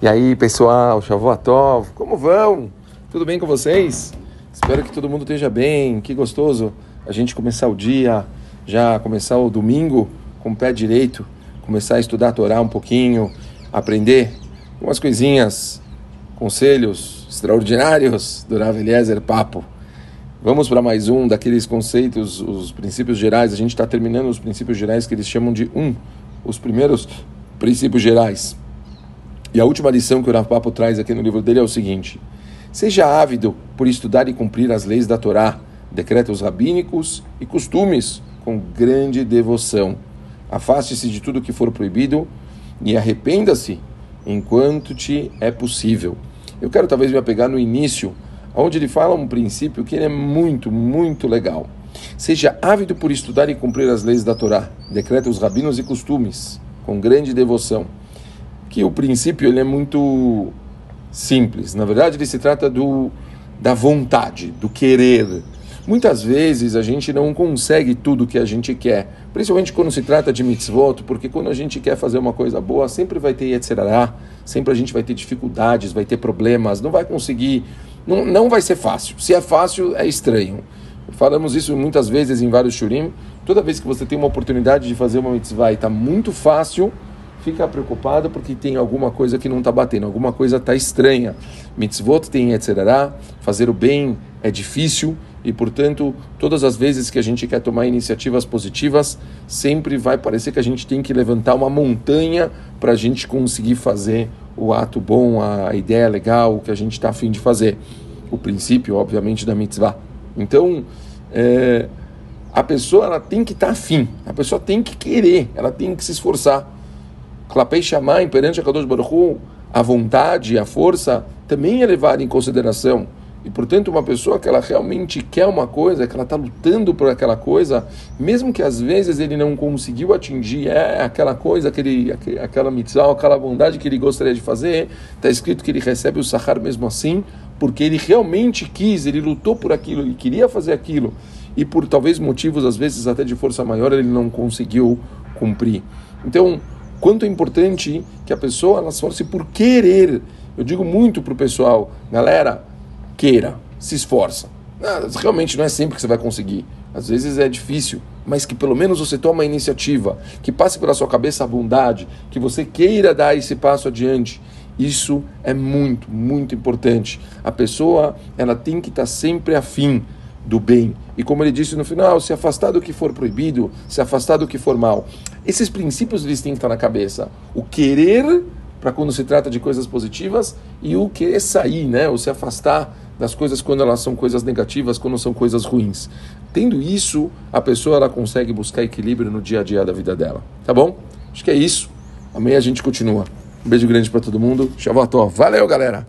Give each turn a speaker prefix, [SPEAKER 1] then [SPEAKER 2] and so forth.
[SPEAKER 1] E aí, pessoal, Shavuatov, como vão? Tudo bem com vocês? Espero que todo mundo esteja bem. Que gostoso a gente começar o dia, já começar o domingo com o pé direito, começar a estudar a Torá um pouquinho, aprender umas coisinhas, conselhos extraordinários do Rav Eliezer Papo. Vamos para mais um daqueles conceitos, os princípios gerais. A gente está terminando os princípios gerais que eles chamam de um, os primeiros princípios gerais. E a última lição que o Rav Papo traz aqui no livro dele é o seguinte: Seja ávido por estudar e cumprir as leis da Torá, decretos rabínicos e costumes com grande devoção. Afaste-se de tudo que for proibido e arrependa-se enquanto te é possível. Eu quero talvez me apegar no início, onde ele fala um princípio que é muito, muito legal. Seja ávido por estudar e cumprir as leis da Torá, decretos rabinos e costumes com grande devoção que o princípio ele é muito simples. Na verdade, ele se trata do, da vontade, do querer. Muitas vezes a gente não consegue tudo o que a gente quer, principalmente quando se trata de mitzvot, porque quando a gente quer fazer uma coisa boa, sempre vai ter etc. Sempre a gente vai ter dificuldades, vai ter problemas, não vai conseguir, não, não vai ser fácil. Se é fácil, é estranho. Falamos isso muitas vezes em vários shurim. Toda vez que você tem uma oportunidade de fazer uma mitzvah e está muito fácil, fica preocupado porque tem alguma coisa que não está batendo, alguma coisa está estranha. Mitzvot tem etc. Fazer o bem é difícil e, portanto, todas as vezes que a gente quer tomar iniciativas positivas, sempre vai parecer que a gente tem que levantar uma montanha para a gente conseguir fazer o ato bom, a ideia legal, o que a gente está afim de fazer. O princípio, obviamente, da mitzvah. Então, é, a pessoa ela tem que estar tá afim, a pessoa tem que querer, ela tem que se esforçar. Klapei Shamayim, perante a Kadosh Baruch Hu, a vontade, a força, também é levada em consideração. E, portanto, uma pessoa que ela realmente quer uma coisa, que ela está lutando por aquela coisa, mesmo que às vezes ele não conseguiu atingir é, aquela coisa, aquele, aquela mitzvah, aquela bondade que ele gostaria de fazer, está escrito que ele recebe o sahar mesmo assim, porque ele realmente quis, ele lutou por aquilo, ele queria fazer aquilo, e por talvez motivos, às vezes até de força maior, ele não conseguiu cumprir. Então, quanto é importante que a pessoa ela esforce por querer. Eu digo muito para o pessoal, galera, queira, se esforça. realmente não é sempre que você vai conseguir. Às vezes é difícil, mas que pelo menos você tome a iniciativa, que passe pela sua cabeça a bondade, que você queira dar esse passo adiante. Isso é muito, muito importante. A pessoa ela tem que estar sempre afim do bem. E como ele disse no final, se afastar do que for proibido, se afastar do que for mal. Esses princípios eles têm que estar na cabeça. O querer para quando se trata de coisas positivas e o querer sair, né? Ou se afastar das coisas quando elas são coisas negativas, quando são coisas ruins. Tendo isso, a pessoa ela consegue buscar equilíbrio no dia a dia da vida dela. Tá bom? Acho que é isso. Amanhã a gente continua. Um beijo grande para todo mundo. Shavuot. Valeu, galera!